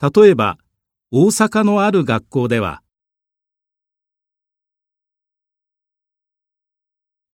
例えば大阪のある学校では